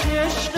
Krishna.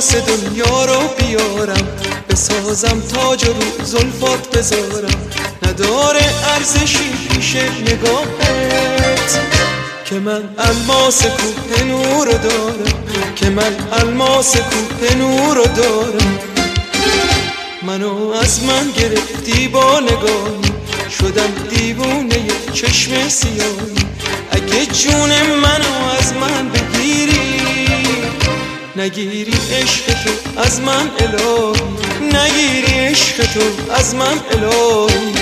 الماس دنیا رو بیارم. بسازم تاج رو زلفات بذارم. نداره ارزشی پیش نگاهت که من الماس کوه نور دارم. که من الماس کوه نور دارم. منو از من گرفتی با نگاهی. شدم دیوونه چشم سیاهی. اگه جون منو از من بگیری نگیری عشق تو از من الهی. نگیری عشق تو از من الهی.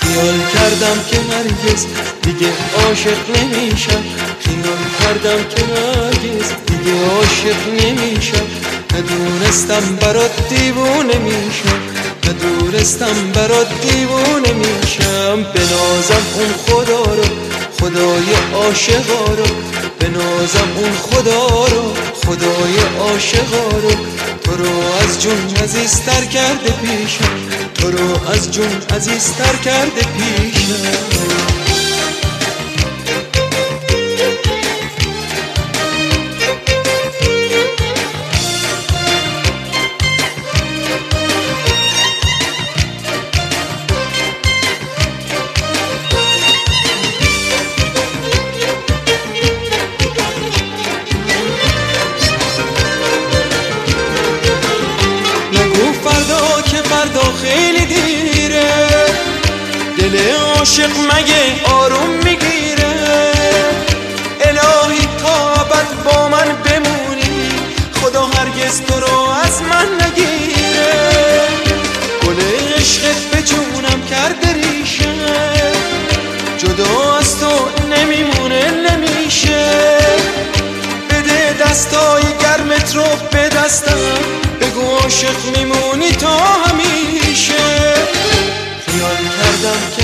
خیال کردم که هرگز دیگه عاشق نمیشم. خیال کردم که هرگز دیگه عاشق نمیشم. ندونستم برات دیوونه میشم. ندونستم برات دیوونه میشم. بنازم اون خدا رو خدای عاشقا رو بنازم اون خدا رو. خدای عاشقا رو تو رو از جون عزیزتر کرده پیشم. تو رو از جون عزیزتر کرده پیشم. عاشق مگه آروم می‌گیره؟ الهی تا با من بمونی خدا هرگز تو رو از من نگیره. گل عشقت به جونم کرده ریشه جدا از تو نمیمونه نمیشه. بده دستای گرمت رو به دستم بگو عاشق میمونی تا همیشه. خیال کردم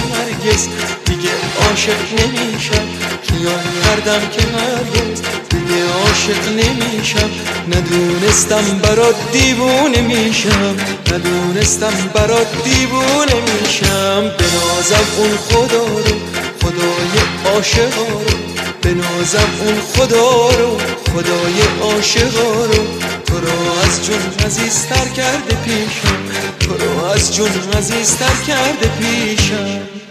هرگز دیگه عاشق نمیشم. خیال کردم که هرگز دیگه عاشق نمیشم. ندونستم برات دیوونه میشم. ندونستم برات دیوونه میشم. بنازم اون خدا رو خدای عاشقا رو. بنازم اون خدا رو خدای عاشقا رو. تو رو از جون عزیزتر کرده پیشم. تو رو از جون عزیزتر کرده پیشم.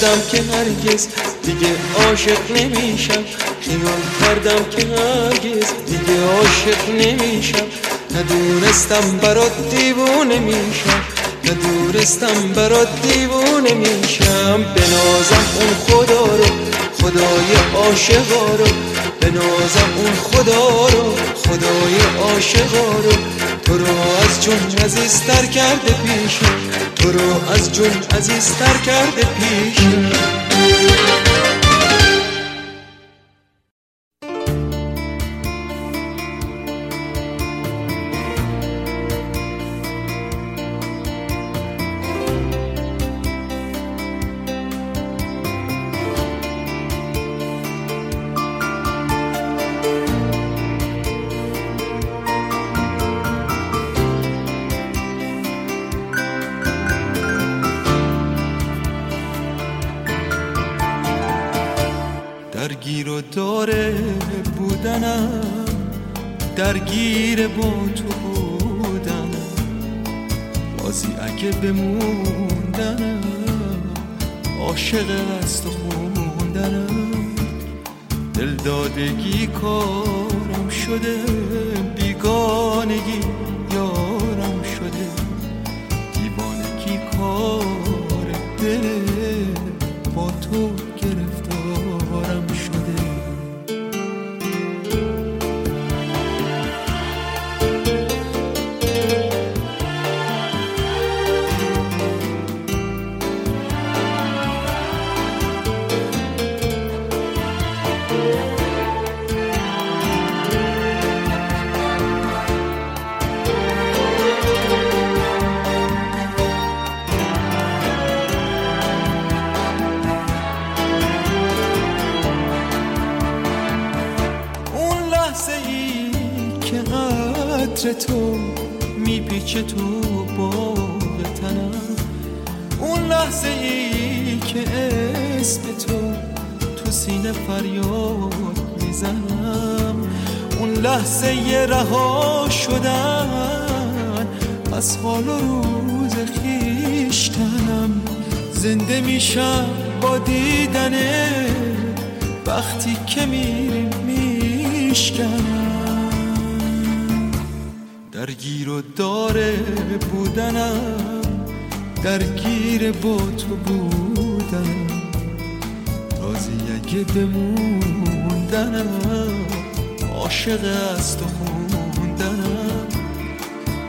کردم که هرگز دیگه عاشق نمیشم. خیال کردم که هرگز دیگه عاشق نمیشم. ندونستم برات دیوونه میشم. ندونستم برات دیوونه میشم. بنازم اون خدا رو خدای عاشقا رو. بنازم اون خدا رو خدای عاشقا رو. تو رو از جون عزیزتر کرده پیشم. تو رو از جون عزیزتر کرده پیشم از تو خوندنم دلدادگی کارم شده. تو میپیچه تو باغ تنم. اون لحظه ای که اسم تو تو سینه فریاد می‌زنم. اون لحظه یه رها شدن از حال و روز خیشتنم زنده میشم با دیدنه وقتی که میریم میشکنم. داره بودنم درگیر با تو بودنم رازی اگه بموندنم عاشق از تو خوندنم.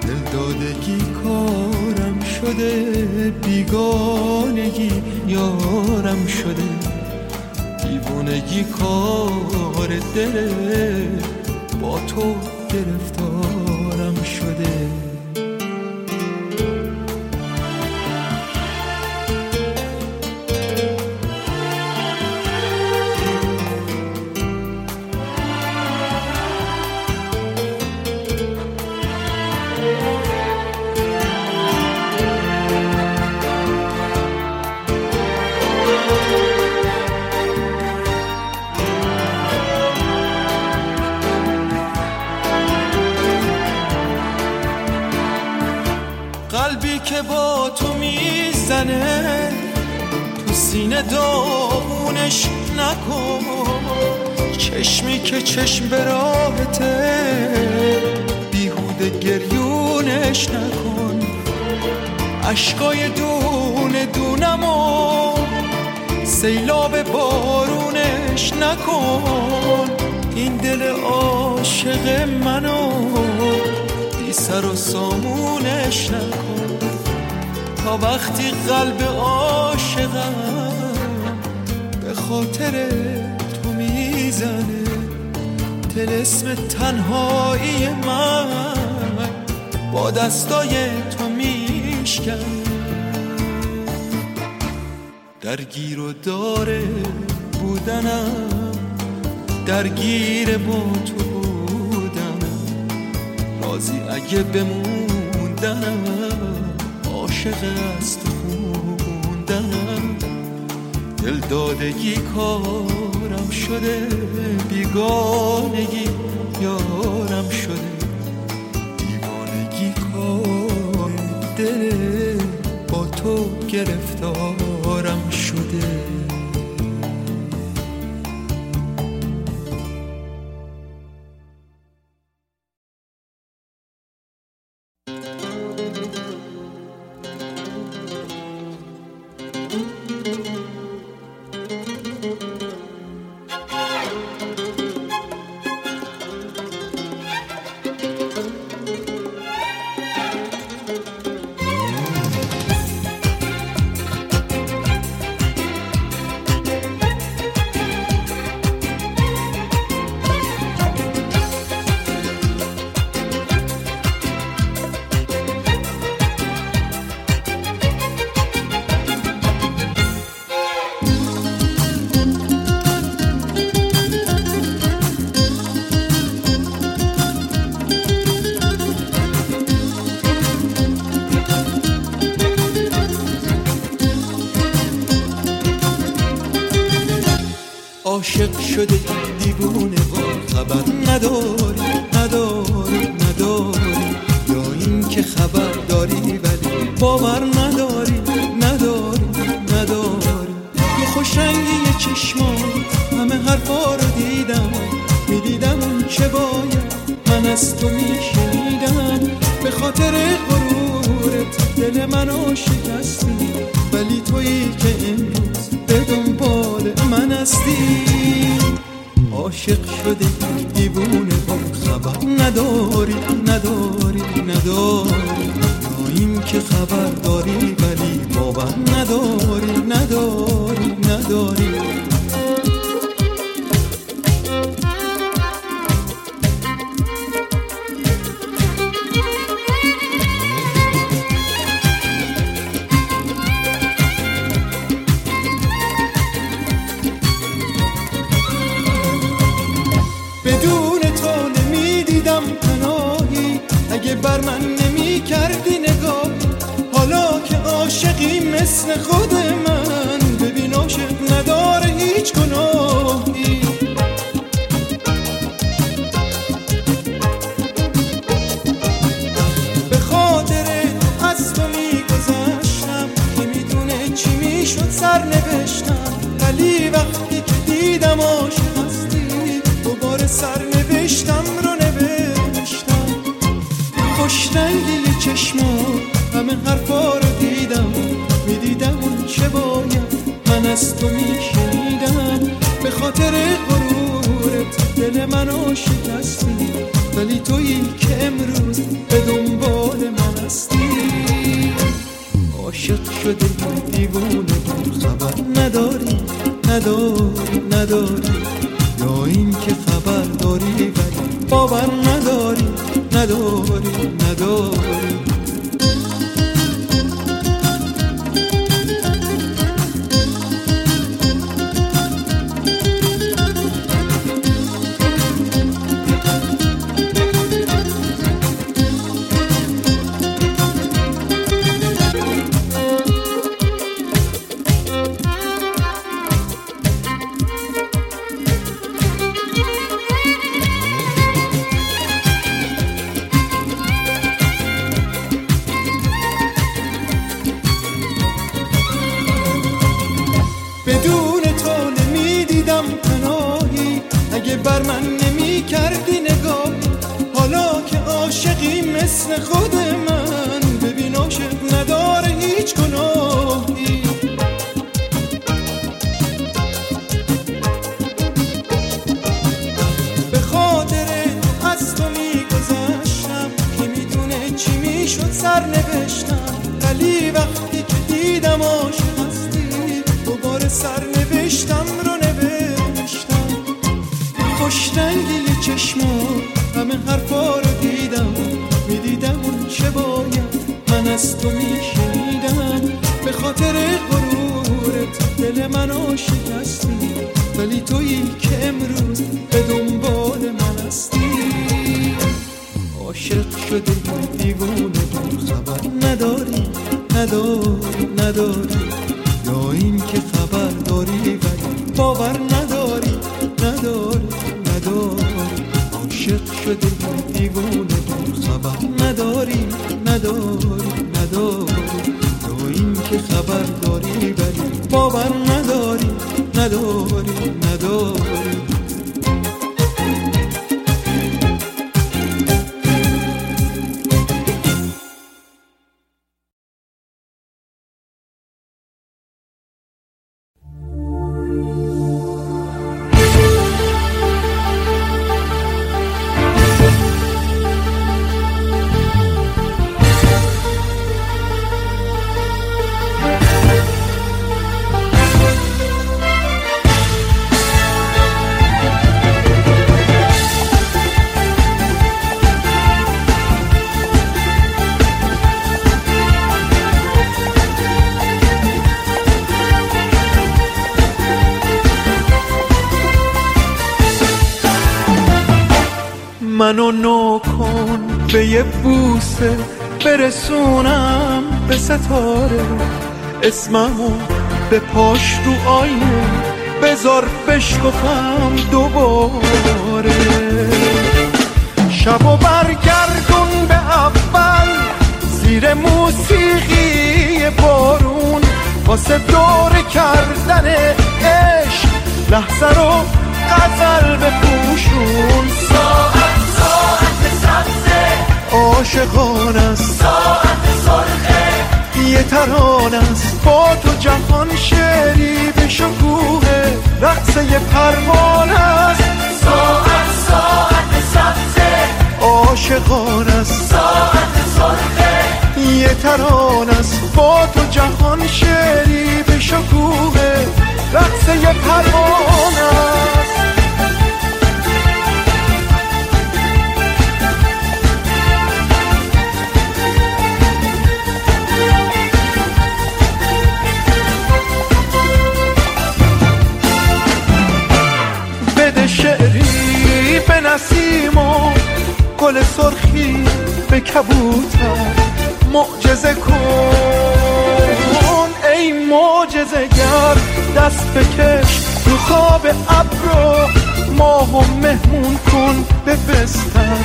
دلدادگی کارم شده بیگانگی یارم شده. دیوانگی کار دل با تو گرفتارم داغونش نکن. چشمی که چشم به راهته بیهوده گریونش نکن. اشکای دونه دونمو سیلاب بارونش نکن. این دل عاشق منو بی سر و سامونش نکن. تا وقتی قلب عاشقم خاطر تو می‌زنه. تلسم تنهایی من با دستای تو میشکنه درگیر و داره بودنم درگیر با تو بودنم. رازی اگه بموندنم عاشق از دلدادگی کارم شده بیگانگی یارم شده. دیوانگی کار دل با تو گرفتارم شده. که خبر داری ولی باور نداری نداری نداری. یه خوش رنگی یه چشمان همه حرفا رو دیدم. می‌دیدم اون چه باید. من از تو میشنیدم. به خاطر غرورت دل منو شکستی ولی تویی که امروز به دنبال من هستی. عاشق شده دیوونه با خبر نداری نداری. نداری این که خبر داری ولی باور نداری نداری نداری. حرفا رو دیدم. می‌دیدم اون چه باید. من از تو میشنیدم. به خاطر غرورت دل منو شکستی ولی تویی که امروز به دنبال من هستی. عاشق شده دیوونه خبر نداری. نداری. نداری. ستاره اسممو به پاش رو آینه. بذار بشکفم دوباره. شبو برگردون به اول. زیر موسیقی بارون. واسه دور کردن عشق. لحظه رو غزل بپوشون. ساعت ساعت سبزه. عاشقان است. ساعت سرخه یه تران است. با تو جهان شعری به شکوه رقص یه پروان است. ساعت ساعت سبزه. عاشقان است. ساعت سرخه. یه تران است. با تو جهان شعری به شکوه رقص یه پروان کبوتر معجزه کن ای معجزه گر دست بکش رو خواب ابرو. ماه و مهمون کن به بستر.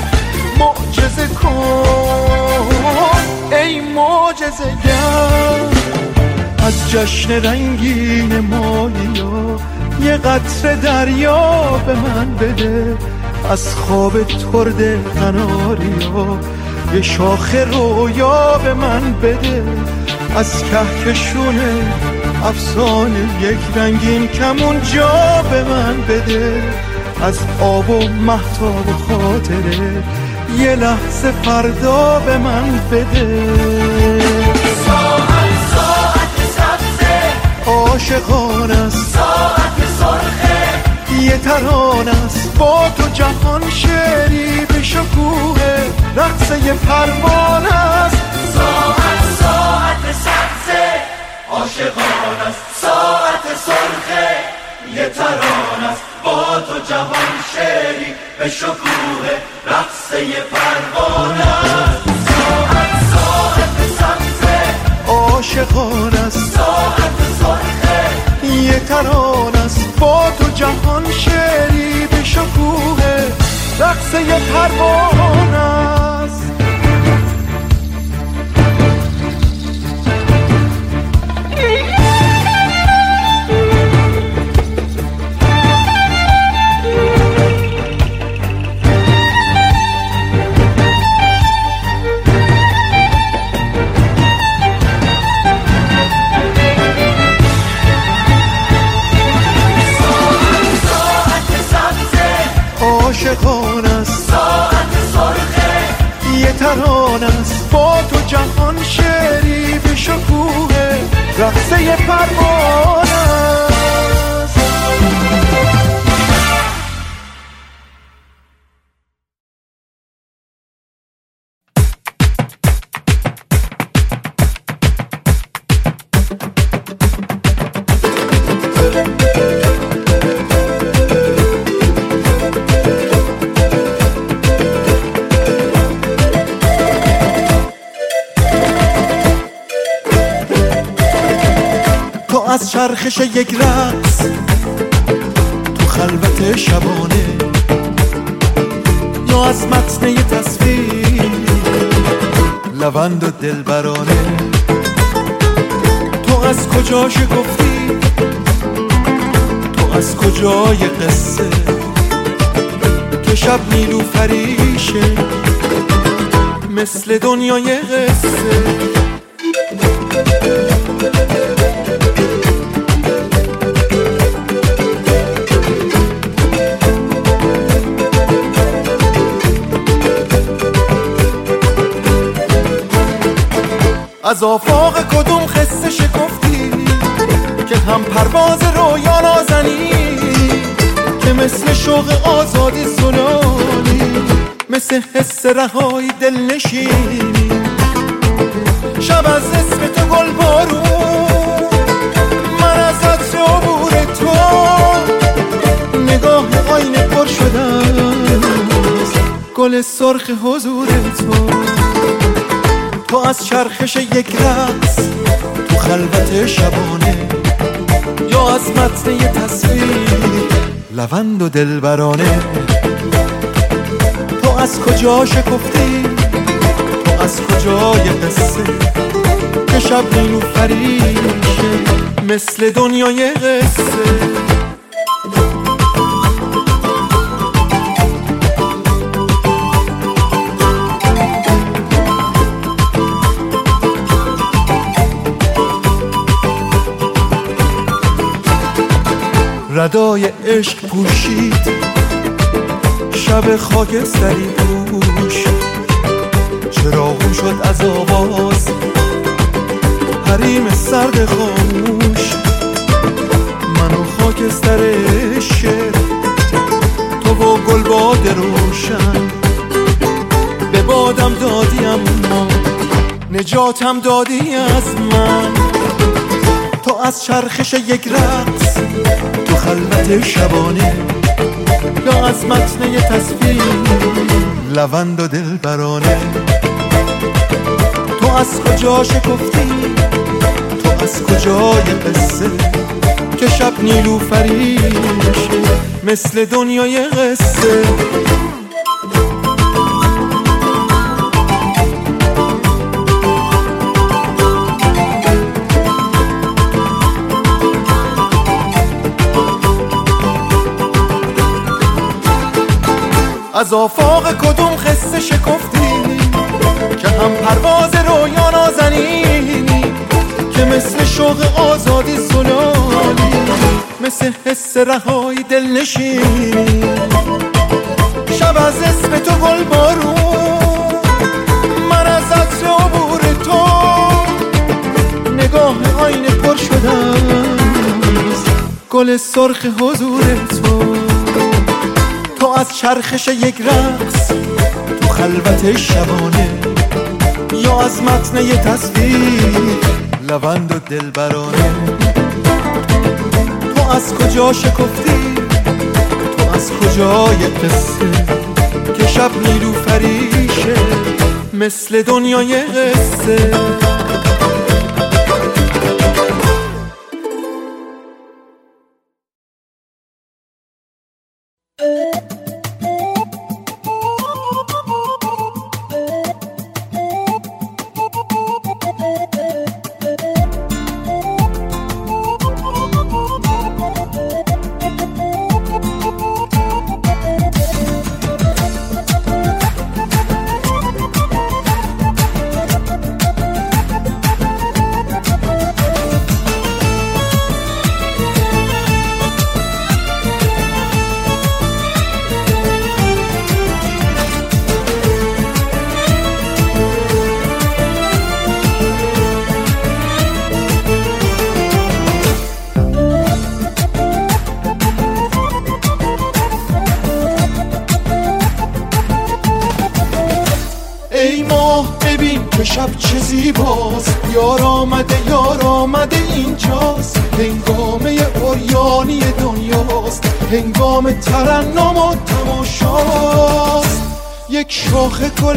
معجزه کن ای معجزه گر. از جشن رنگین مالیا یه قطر دریا به من بده. از خواب ترد قناریا یه شاخ رویا به من بده. از کهکشون افسانه یک رنگین کمون جا به من بده. از آب و محتاب و خاطره یه لحظه فردا به من بده. ساعت ساعت سبزه. عاشقان است. ساعت سرخه. یه تران است. با تو جهان شعری به شکوه. رقص یه پروان است. ساعت ساعت سبزه عاشقان است. ساعت سرخه یه تران است. با تو جهان شعری به شکوه رقص یه پروانه است. ساعت ساعت عاشقان است. ساعت سرخه یه تران است. با تو جهان شعری به شکوه رقص یه عاشقان است. ساعت سرخه. یه تران است. با تو جهان شعری به شکوه رقص یه پروان است. چرخش یک رقص تو خلوت شبانه. یا از متن تصویر لوند و دلبرانه. تو از کجا شکفتی؟ تو از کجای قصه؟ که شب نیلو فریشه مثل دنیای قصه. از آفاق کدوم خسته شکفتی که هم پرواز رویا نازنی که مثل شوق آزادی سلانی مثل حس رهایی دل نشینی شب از اسم تو گل بارون من از عطر عبور تو نگاه آینه پر شدم. گل سرخ حضور تو. تو از چرخش یک رقص تو خلوت شبانه یا از متن تصویر لوند و دلبرانه. تو از کجا شکفتی تو از کجای قصه که شب نیلو فریشه مثل دنیای قصه. ردای عشق پوشید. شب خاکستری پوش. چراغون شد از آواز؟ حریم سرد خاموش. منو خاکستر شعر تو و گلباد روشن. به بادم دادی اما نجاتم دادی از من. تو از چرخش یک رقص تو خلوت شبانه یا از متن تصویر لوند و دلبرانه. تو از کجا شکفتی؟ تو از کجای قصه که شب نیلو فریشه مثل دنیای قصه. از آفاق کدوم خسته شکفتی که هم پرواز رویا نازنینی که مثل شوق آزادی سلالی مثل حس رهایی دل نشینی شب از اسم تو گل بارون من از عطر عبور تو نگاه آینه پر شدم. گل سرخ حضور تو. از چرخش یک رقص تو خلوت شبانه یا از متن یه تصویر لوند و دلبرانه. تو از کجا شکفتی؟ تو از کجای قصه که شب نیلو فریشه مثل دنیای قصه؟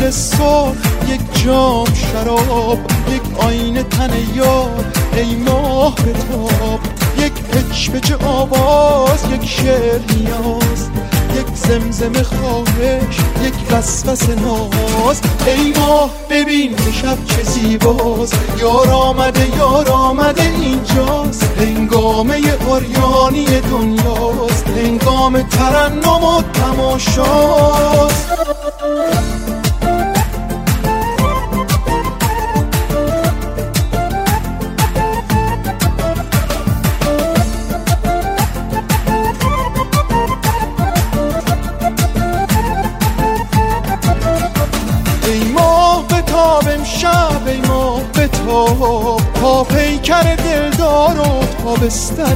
گل سرخ یک جام شراب یک آینه تن یار ای ماه بتاب یک پچ آواز یک شعر نیاز. یک زمزمه خواهش یک وسوس ناز. ای ماه ببین که شب چه زیباست یار آمده یار آمده اینجاست. هنگامه اوریانی دنیاست. هنگام ترنم و تماشاست. پیکر دلدار و تا بستر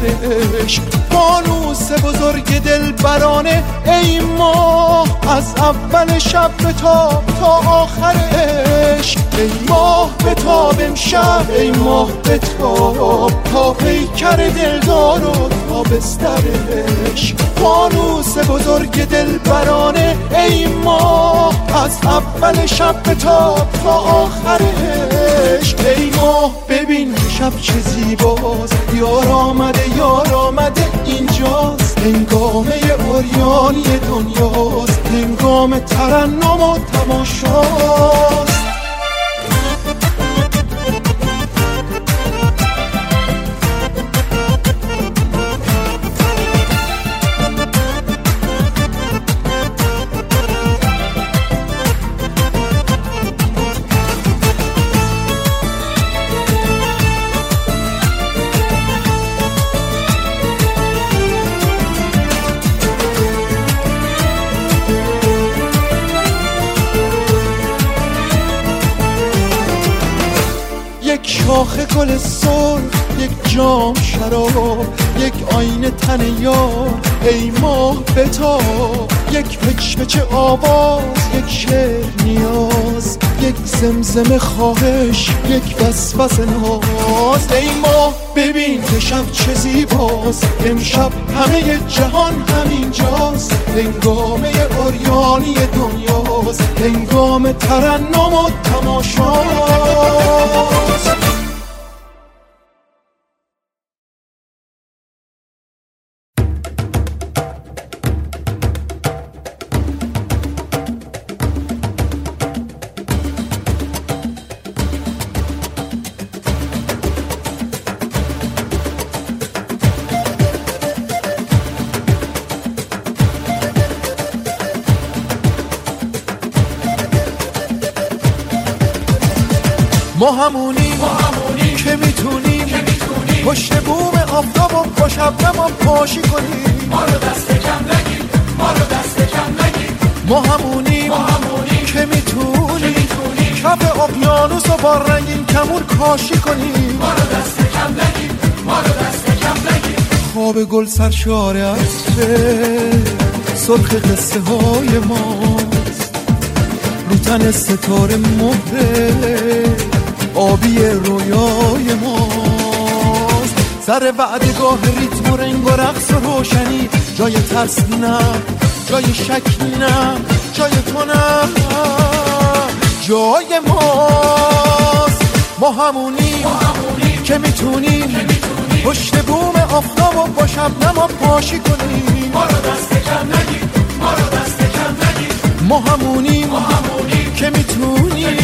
عشق. فانوس بزرگ دل برانه ای ماه از اول شب به تا تا آخرش ای ماه به تاب امشب ای ماه به تاب تا پیکر دلدار و تا بسترش فانوس بزرگ دلبرانه ای ماه از اول شب به تا تا آخرش ای ماه ببین شب چه زیباست. یار آمده یار آمده اینجاست. هنگامه اوریانی دنیاست. هنگام ترنم و تماشاست. یک شاخه گل سرخ یک جام شراب یک آینه تن یار ای ماه بتاب یک پچ آواز یک شعر نیاز یک زمزم خواهش یک وسوس ناز. ای ماه ببین که شب چه زیباست. امشب همه جهان همینجاست. هنگامه اوریانی دنیاست. هنگام ترنم و تماشاست. و پاشی کنیم ما رو دست کم نگیر ما رو دست کم نگیر. ما همونیم که می‌تونیم. کف اقیانوس و با رنگین کمون کاشی کنیم ما رو دست کم نگیر ما رو دست کم نگیر. خواب گل سرشار عطره سرخ قصه های ماست. رو تن ستاره مهره آبی رویای ماست. سر وعدگاه ریتم و رنگ و رقص و روشنی. جای ترس نه جای شک نه جای تو نه. جای ماست ما همونیم که می‌تونیم پشت بوم آفتاب و با شبنم و پاشی کنیم. ما رو دست کم نگیر ما رو دست کم نگیر. ما همونیم که می‌تونیم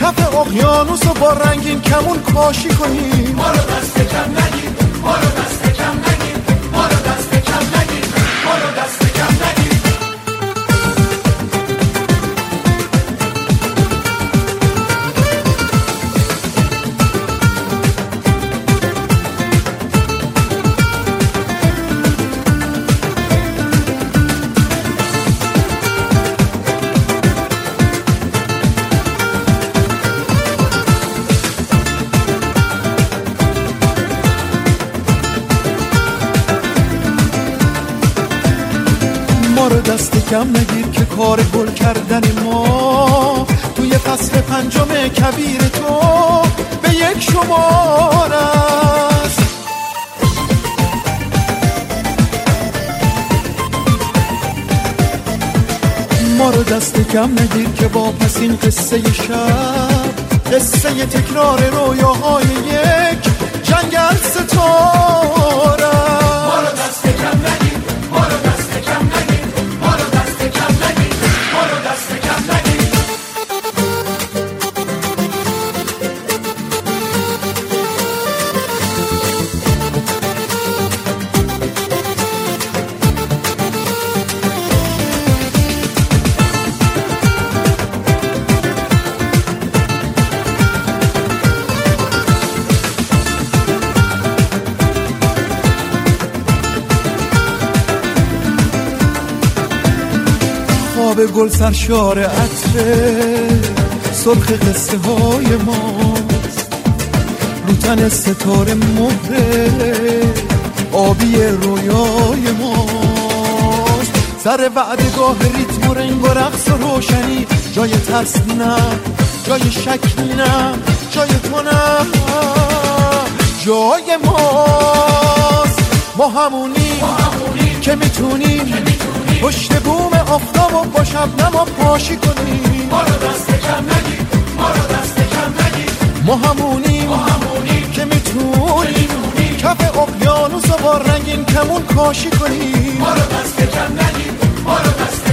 کف اقیانوس و با رنگین کمون کاشی کنیم. ما رو دست کم نگیر. ما رو دست کم نگیر ما رو دست کم نگیر ما رو دست کم نگیر کم نگیر که کار گل کردن ما. توی فصل پنجم کبیر تو به یک شمار است. ما رو دست کم نگیر که با پس این قصه شب. قصه تکرار رویاهای یک جنگل ستاره. خواب گل سرشار عطره سرخ قصه های ماست. رو تن ستاره مهره آبی رویای ماست. سر وعدگاه ریتم و رنگ و رقص و روشنی. جای ترس نه جای شک نه جای تو نه. جای ماست. ما همونی که می‌تونیم پشت بوم آفتاب و با شب نما پاشی کنیم ما رو دست کم نگیر ما رو دست کم نگیر ما همونیم ما همونیم. که می‌تونیم. کف اقیانوس و با رنگین کمون کاشی کنیم ما رو دست کم نگیر ما رو دست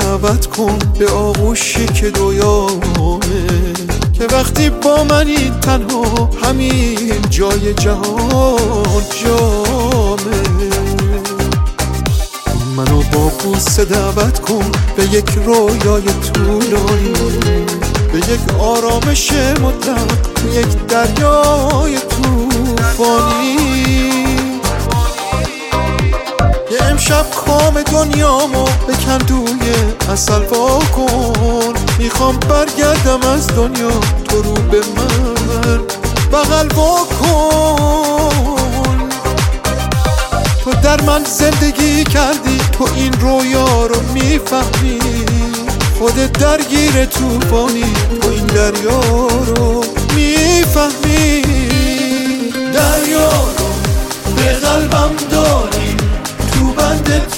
دعوت کن به آغوشی که دویامه که وقتی با منی تنها همین جای جهان جامه. منو با بوسه دعوت کن به یک رویای طولانی. به یک آرامش مطلق یک دریای توفانی امشب کام دنیامو به کندوی اصل وا کن. می‌خوام برگردم از دنیا تو رو به من بغل وا کن. تو در من زندگی کردی تو این رویا رو می‌فهمی. خودت درگیر توفانی تو این دریا رو می‌فهمی. دریا رو به قلبم داری. تو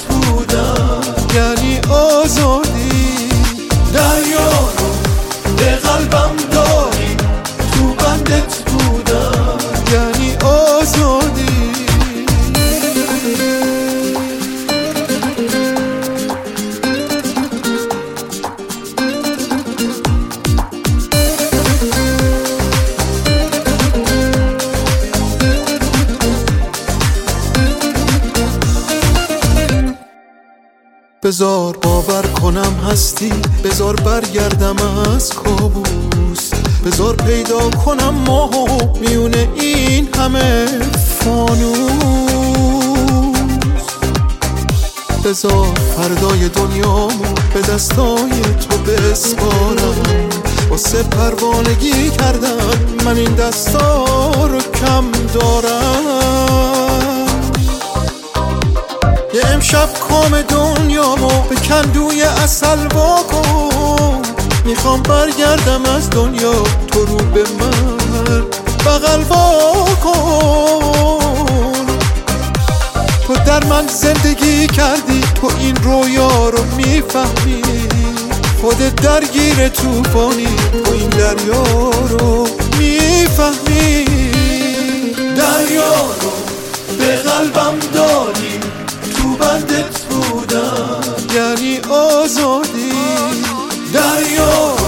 بزار باور کنم هستی بزار برگردم از کابوس. بزار پیدا کنم ماهو میونه این همه فانوس. بزار فردای دنیامو به دستای تو بسپارم. واسه پروانگی کردن من این دستا رو کم دارم. امشب کام دنیامو به کندوی اصل کن می‌خوام برگردم از دنیا تو رو به من بغل کن تو در من زندگی کردی تو این رویا رو می‌فهمی. خودت درگیر توفانی تو این دریا رو می‌فهمی. دریا رو به قلبم داری بندت بودم. یعنی آزادی. دریا